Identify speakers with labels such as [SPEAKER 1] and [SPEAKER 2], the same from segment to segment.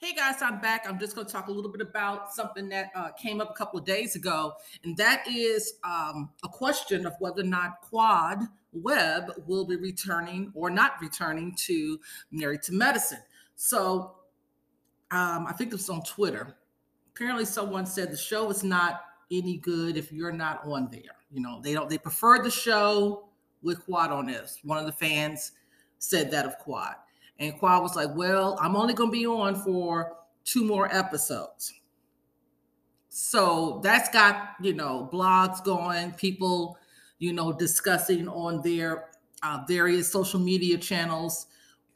[SPEAKER 1] Hey guys, I'm back. I'm just going to talk a little bit about something that uh, came up a couple of days ago, and that is um, a question of whether or not Quad Webb will be returning or not returning to Married to Medicine. So um, I think it was on Twitter. Apparently, someone said the show is not any good if you're not on there. You know, they don't. They prefer the show with Quad on this. One of the fans said that of Quad. And Quad was like, Well, I'm only going to be on for two more episodes. So that's got, you know, blogs going, people, you know, discussing on their uh, various social media channels.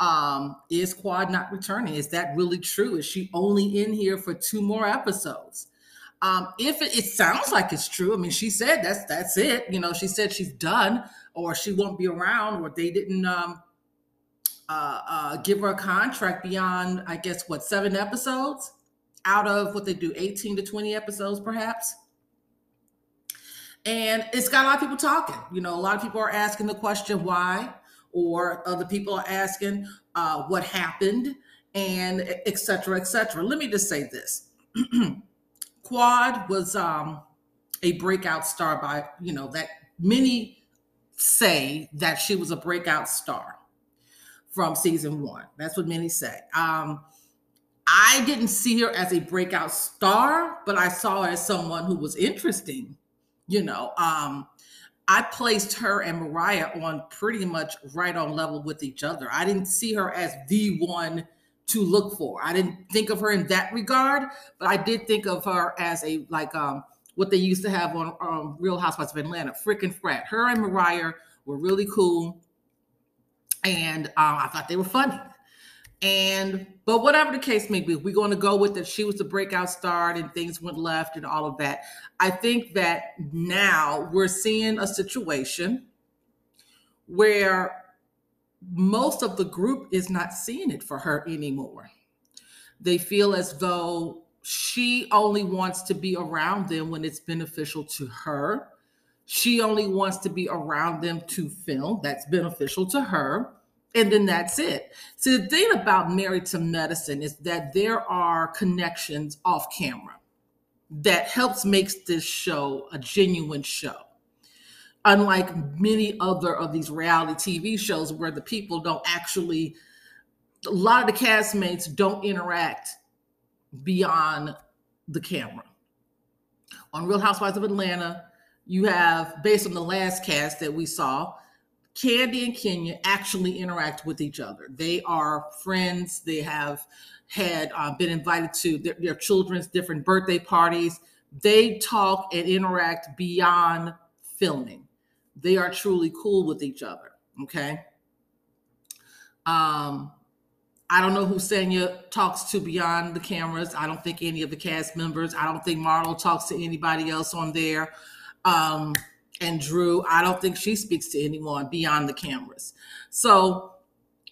[SPEAKER 1] Um, is Quad not returning? Is that really true? Is she only in here for two more episodes? Um, if it, it, sounds like it's true, I mean, she said that's that's it. You know, she said she's done, or she won't be around, or they didn't um, uh, uh, give her a contract beyond, I guess, what, seven episodes out of what they do, 18 to 20 episodes, perhaps. And it's got a lot of people talking. You know, a lot of people are asking the question why, or other people are asking uh, what happened, and et cetera, et cetera. Let me just say this Quad was um, a breakout star by, you know, that many say that she was a breakout star from season one. That's what many say. Um, I didn't see her as a breakout star, but I saw her as someone who was interesting. You know, um, I placed her and Mariah on pretty much right on level with each other. I didn't see her as the one to look for. I didn't think of her in that regard, but I did think of her as a like um what they used to have on um, Real Housewives of Atlanta, freaking frat. Her and Mariah were really cool and um, I thought they were funny. And but whatever the case may be, we're going to go with that. She was the breakout star, and things went left, and all of that. I think that now we're seeing a situation where most of the group is not seeing it for her anymore. They feel as though she only wants to be around them when it's beneficial to her she only wants to be around them to film. That's beneficial to her. And then that's it. So the thing about Married to Medicine is that there are connections off camera that helps makes this show a genuine show. Unlike many other of these reality TV shows where the people don't actually, a lot of the castmates don't interact beyond the camera. On Real Housewives of Atlanta, you have, based on the last cast that we saw, Kandi and Kenya actually interact with each other. They are friends. They have had uh, been invited to their, their children's different birthday parties. They talk and interact beyond filming. They are truly cool with each other. Okay. Um, I don't know who Sanya talks to beyond the cameras. I don't think any of the cast members. I don't think Marlo talks to anybody else on there. Um, and Drew, I don't think she speaks to anyone beyond the cameras. So,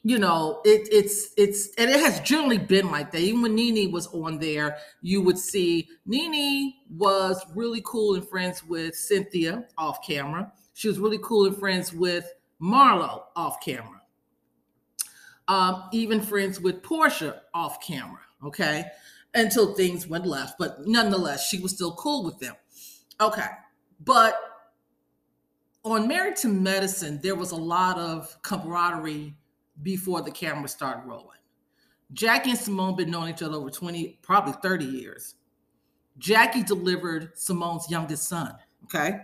[SPEAKER 1] you know, it, it's it's and it has generally been like that. Even when NeNe was on there, you would see NeNe was really cool and friends with Cynthia off camera. She was really cool and friends with Marlo off camera. Um, even friends with Porsha off camera. Okay, until things went left, but nonetheless, she was still cool with them. Okay, but on Married to Medicine, there was a lot of camaraderie before the camera started rolling. Jackie and Simone been knowing each other over 20, probably 30 years. Jackie delivered Simone's youngest son. Okay.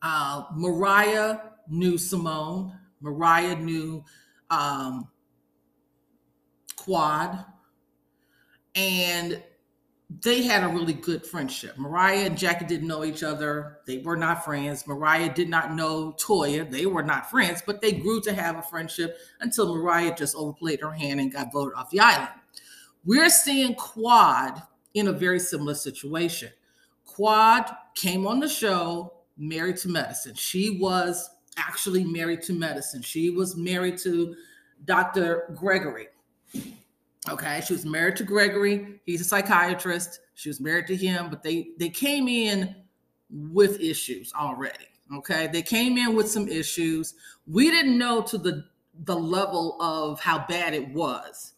[SPEAKER 1] Uh, Mariah knew Simone. Mariah knew um, Quad. And they had a really good friendship. Mariah and Jackie didn't know each other. They were not friends. Mariah did not know Toya. They were not friends, but they grew to have a friendship until Mariah just overplayed her hand and got voted off the island. We're seeing Quad in a very similar situation. Quad came on the show married to medicine. She was actually married to medicine. She was married to Dr. Gregory. Okay, she was married to Gregory. He's a psychiatrist. She was married to him, but they they came in with issues already. Okay, they came in with some issues. We didn't know to the the level of how bad it was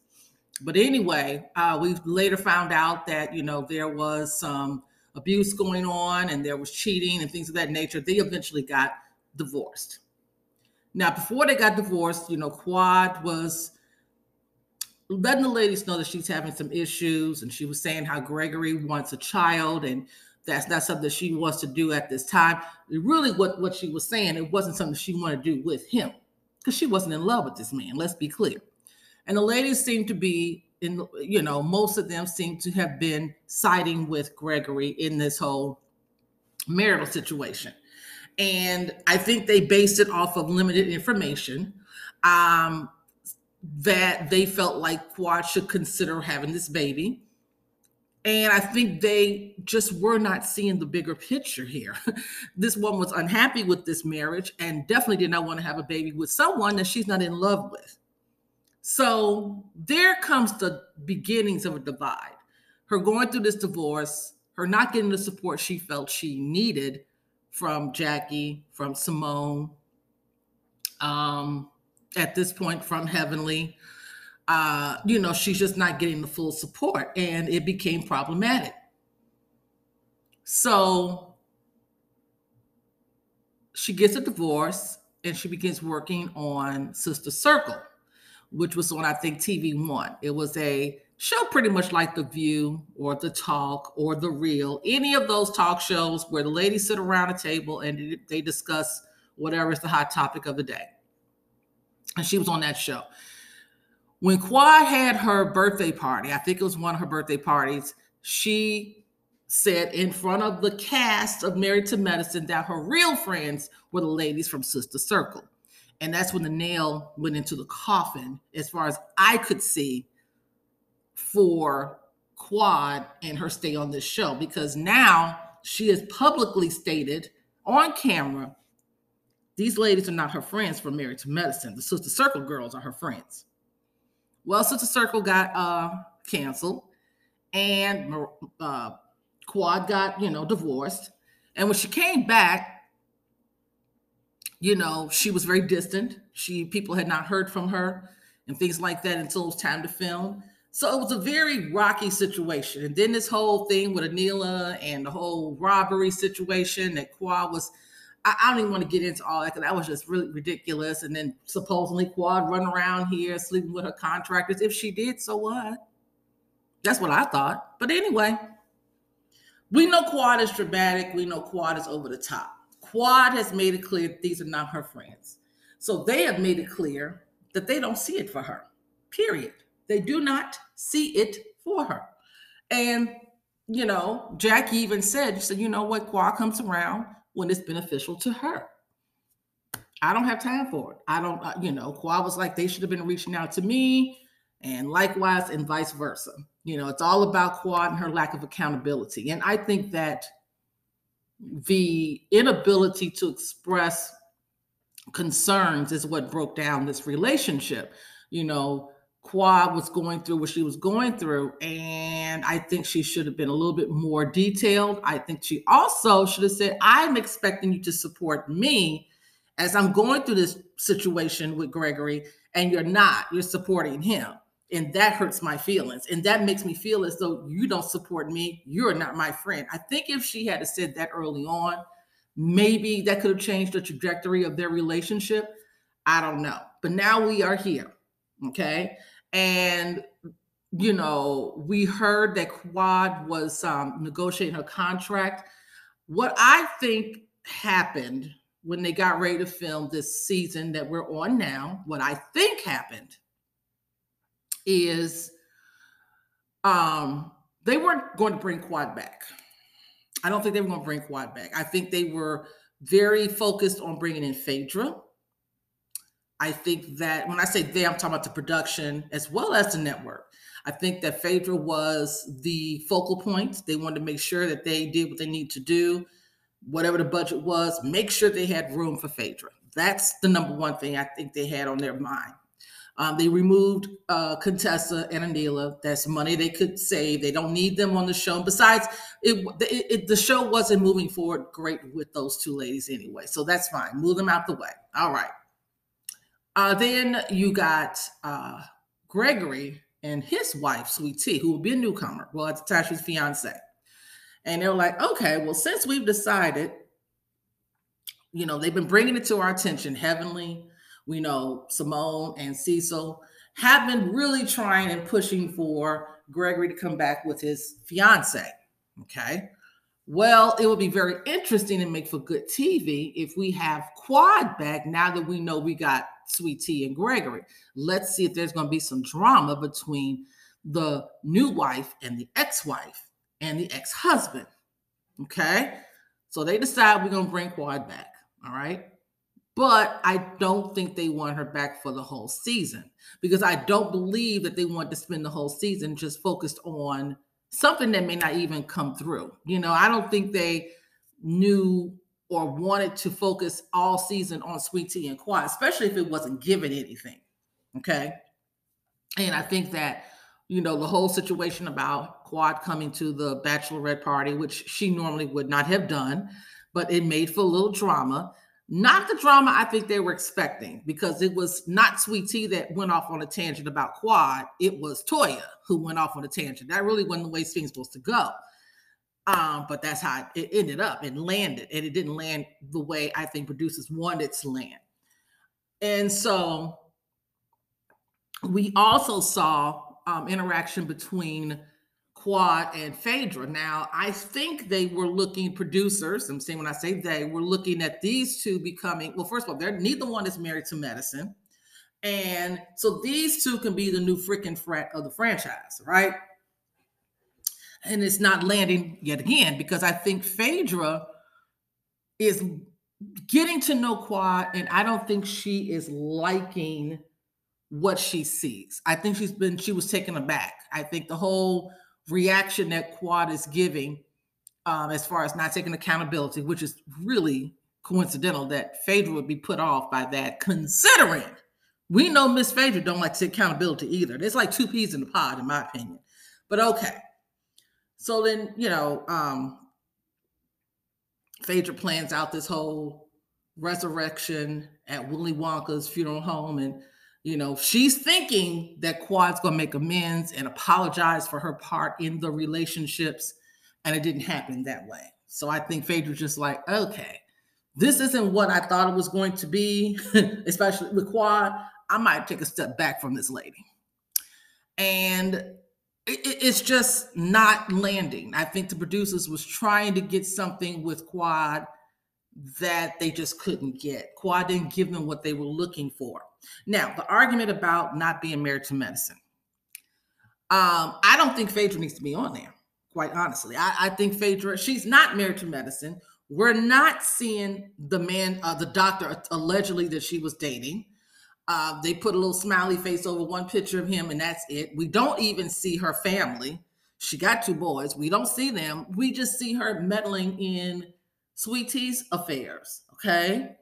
[SPEAKER 1] But anyway, uh, we later found out that you know there was some abuse going on and there was cheating and things of that nature. They eventually got divorced. Now, before they got divorced, you know, Quad was letting the ladies know that she's having some issues, and she was saying how Gregory wants a child, and that's not something she wants to do at this time. Really, what what she was saying, it wasn't something she wanted to do with him because she wasn't in love with this man. Let's be clear. And the ladies seem to be in, you know, most of them seem to have been siding with Gregory in this whole marital situation. And I think they based it off of limited information. Um, that they felt like Quad should consider having this baby. And I think they just were not seeing the bigger picture here. this woman was unhappy with this marriage and definitely did not want to have a baby with someone that she's not in love with. So there comes the beginnings of a divide. Her going through this divorce, her not getting the support she felt she needed from Jackie, from Simone, um, at this point from Heavenly. Uh, you know, she's just not getting the full support, and it became problematic. So she gets a divorce and she begins working on Sister Circle, which was on, I think, TV One. It was a show pretty much like The View or The Talk or The Real, any of those talk shows where the ladies sit around a table and they discuss whatever is the hot topic of the day and she was on that show. When Quad had her birthday party, I think it was one of her birthday parties, she said in front of the cast of Married to Medicine that her real friends were the ladies from Sister Circle. And that's when the nail went into the coffin, as far as I could see, for Quad and her stay on this show, because now she has publicly stated on camera these ladies are not her friends from Married to Medicine. The Sister Circle girls are her friends. Well, Sister Circle got uh, canceled, and uh, Quad got you know divorced. And when she came back, you know she was very distant. She people had not heard from her and things like that until it was time to film. So it was a very rocky situation. And then this whole thing with Anila and the whole robbery situation that Quad was I, I don't even want to get into all that because that was just really ridiculous. And then supposedly Quad run around here sleeping with her contractors. If she did, so what? That's what I thought. But anyway, we know Quad is dramatic. We know Quad is over the top. Quad has made it clear these are not her friends. So they have made it clear that they don't see it for her, period. They do not see it for her. And, you know, Jackie even said, she said, you know what, Quad comes around when it's beneficial to her. I don't have time for it. I don't, uh, you know, Quad was like, they should have been reaching out to me, and likewise, and vice versa. You know, it's all about Quad and her lack of accountability. And I think that the inability to express concerns is what broke down this relationship. You know, Quad was going through what she was going through. And I think she should have been a little bit more detailed. I think she also should have said, I'm expecting you to support me as I'm going through this situation with Gregory, and you're not, you're supporting him. And that hurts my feelings. And that makes me feel as though you don't support me. You're not my friend. I think if she had said that early on, maybe that could have changed the trajectory of their relationship. I don't know. But now we are here. Okay. And, you know, we heard that Quad was um, negotiating her contract. What I think happened when they got ready to film this season that we're on now, what I think happened is um, they weren't going to bring Quad back. I don't think they were going to bring Quad back. I think they were very focused on bringing in Phaedra I think that when I say they, I'm talking about the production as well as the network. I think that Phaedra was the focal point. They wanted to make sure that they did what they need to do, whatever the budget was, make sure they had room for Phaedra. That's the number one thing I think they had on their mind. Um, they removed uh, Contessa and Anila. That's money they could save. They don't need them on the show. Besides, it, it, it, the show wasn't moving forward great with those two ladies anyway. So that's fine. Move them out the way. All right. Uh, then you got uh, Gregory and his wife, Sweet who will be a newcomer. Well, it's Tasha's fiance. And they're like, okay, well, since we've decided, you know, they've been bringing it to our attention, Heavenly, we know Simone and Cecil have been really trying and pushing for Gregory to come back with his fiance. Okay. Well, it would be very interesting and make for good TV if we have Quad back now that we know we got Sweet Tea and Gregory. Let's see if there's going to be some drama between the new wife and the ex wife and the ex husband. Okay. So they decide we're going to bring Quad back. All right. But I don't think they want her back for the whole season because I don't believe that they want to spend the whole season just focused on something that may not even come through. You know, I don't think they knew or wanted to focus all season on Sweet Tea and Quad, especially if it wasn't given anything. Okay. And I think that, you know, the whole situation about Quad coming to the bachelorette party, which she normally would not have done, but it made for a little drama. Not the drama I think they were expecting because it was not Sweet Tea that went off on a tangent about Quad. It was Toya who went off on a tangent. That really wasn't the way things supposed to go. Um, but that's how it ended up. It landed, and it didn't land the way I think producers wanted it to land. And so we also saw um, interaction between Quad and Phaedra. Now, I think they were looking, producers, I'm saying when I say they, were looking at these two becoming, well, first of all, they're neither one is married to medicine. And so these two can be the new freaking frat of the franchise, right? And it's not landing yet again because I think Phaedra is getting to know Quad, and I don't think she is liking what she sees. I think she's been, she was taken aback. I think the whole reaction that Quad is giving um, as far as not taking accountability, which is really coincidental that Phaedra would be put off by that, considering we know Miss Phaedra don't like to accountability either. There's like two peas in the pod, in my opinion. But okay. So then, you know, um, Phaedra plans out this whole resurrection at Willie Watkins funeral home and you know, she's thinking that Quad's going to make amends and apologize for her part in the relationships, and it didn't happen that way. So I think Phaedra's just like, okay, this isn't what I thought it was going to be, especially with Quad. I might take a step back from this lady. And it's just not landing. I think the producers was trying to get something with Quad that they just couldn't get. Quad didn't give them what they were looking for. Now, the argument about not being married to medicine. Um, I don't think Phaedra needs to be on there, quite honestly. I, I think Phaedra, she's not married to medicine. We're not seeing the man, uh, the doctor allegedly that she was dating. Uh, they put a little smiley face over one picture of him, and that's it. We don't even see her family. She got two boys. We don't see them. We just see her meddling in Sweetie's affairs. Okay.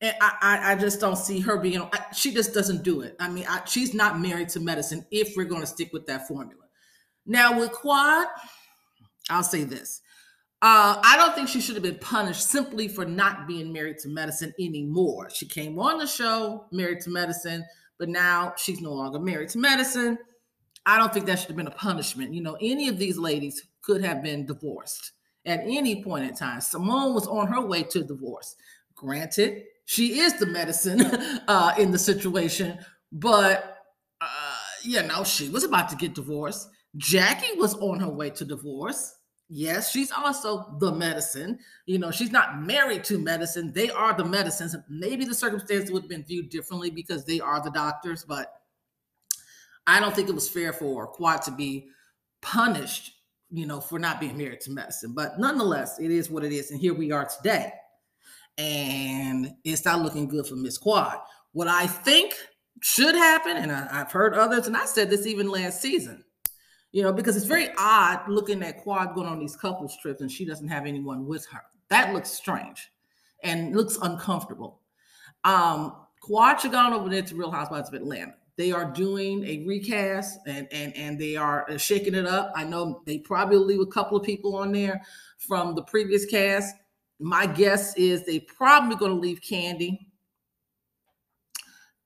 [SPEAKER 1] And I, I, I just don't see her being. I, she just doesn't do it. I mean, I, she's not married to medicine. If we're going to stick with that formula, now with Quad, I'll say this: uh, I don't think she should have been punished simply for not being married to medicine anymore. She came on the show married to medicine, but now she's no longer married to medicine. I don't think that should have been a punishment. You know, any of these ladies could have been divorced at any point in time. Simone was on her way to divorce. Granted, she is the medicine uh, in the situation, but uh, you know, she was about to get divorced. Jackie was on her way to divorce. Yes, she's also the medicine. You know, she's not married to medicine. They are the medicines. Maybe the circumstances would have been viewed differently because they are the doctors, but I don't think it was fair for Quad to be punished, you know, for not being married to medicine. But nonetheless, it is what it is. And here we are today and it's not looking good for Miss Quad. What I think should happen, and I, have heard others, and I said this even last season, you know, because it's very odd looking at Quad going on these couples trips and she doesn't have anyone with her. That looks strange and looks uncomfortable. Um, Quad should gone over there to Real Housewives of Atlanta. They are doing a recast and and and they are shaking it up. I know they probably leave a couple of people on there from the previous cast my guess is they probably going to leave Kandi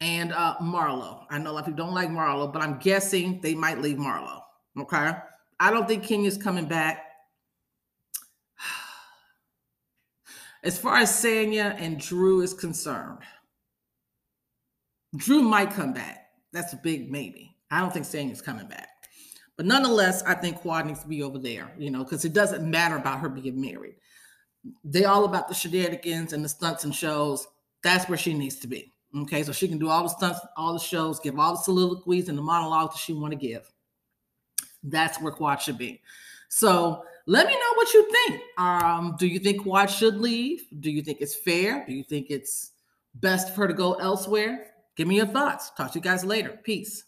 [SPEAKER 1] and uh, Marlo. I know a lot of people don't like Marlo, but I'm guessing they might leave Marlo. Okay. I don't think Kenya's coming back. As far as Sanya and Drew is concerned, Drew might come back. That's a big maybe. I don't think Sanya's coming back. But nonetheless, I think Quad needs to be over there, you know, because it doesn't matter about her being married. They all about the shenanigans and the stunts and shows. That's where she needs to be. Okay, so she can do all the stunts, all the shows, give all the soliloquies and the monologues that she want to give. That's where Quad should be. So let me know what you think. Um, do you think Quad should leave? Do you think it's fair? Do you think it's best for her to go elsewhere? Give me your thoughts. Talk to you guys later. Peace.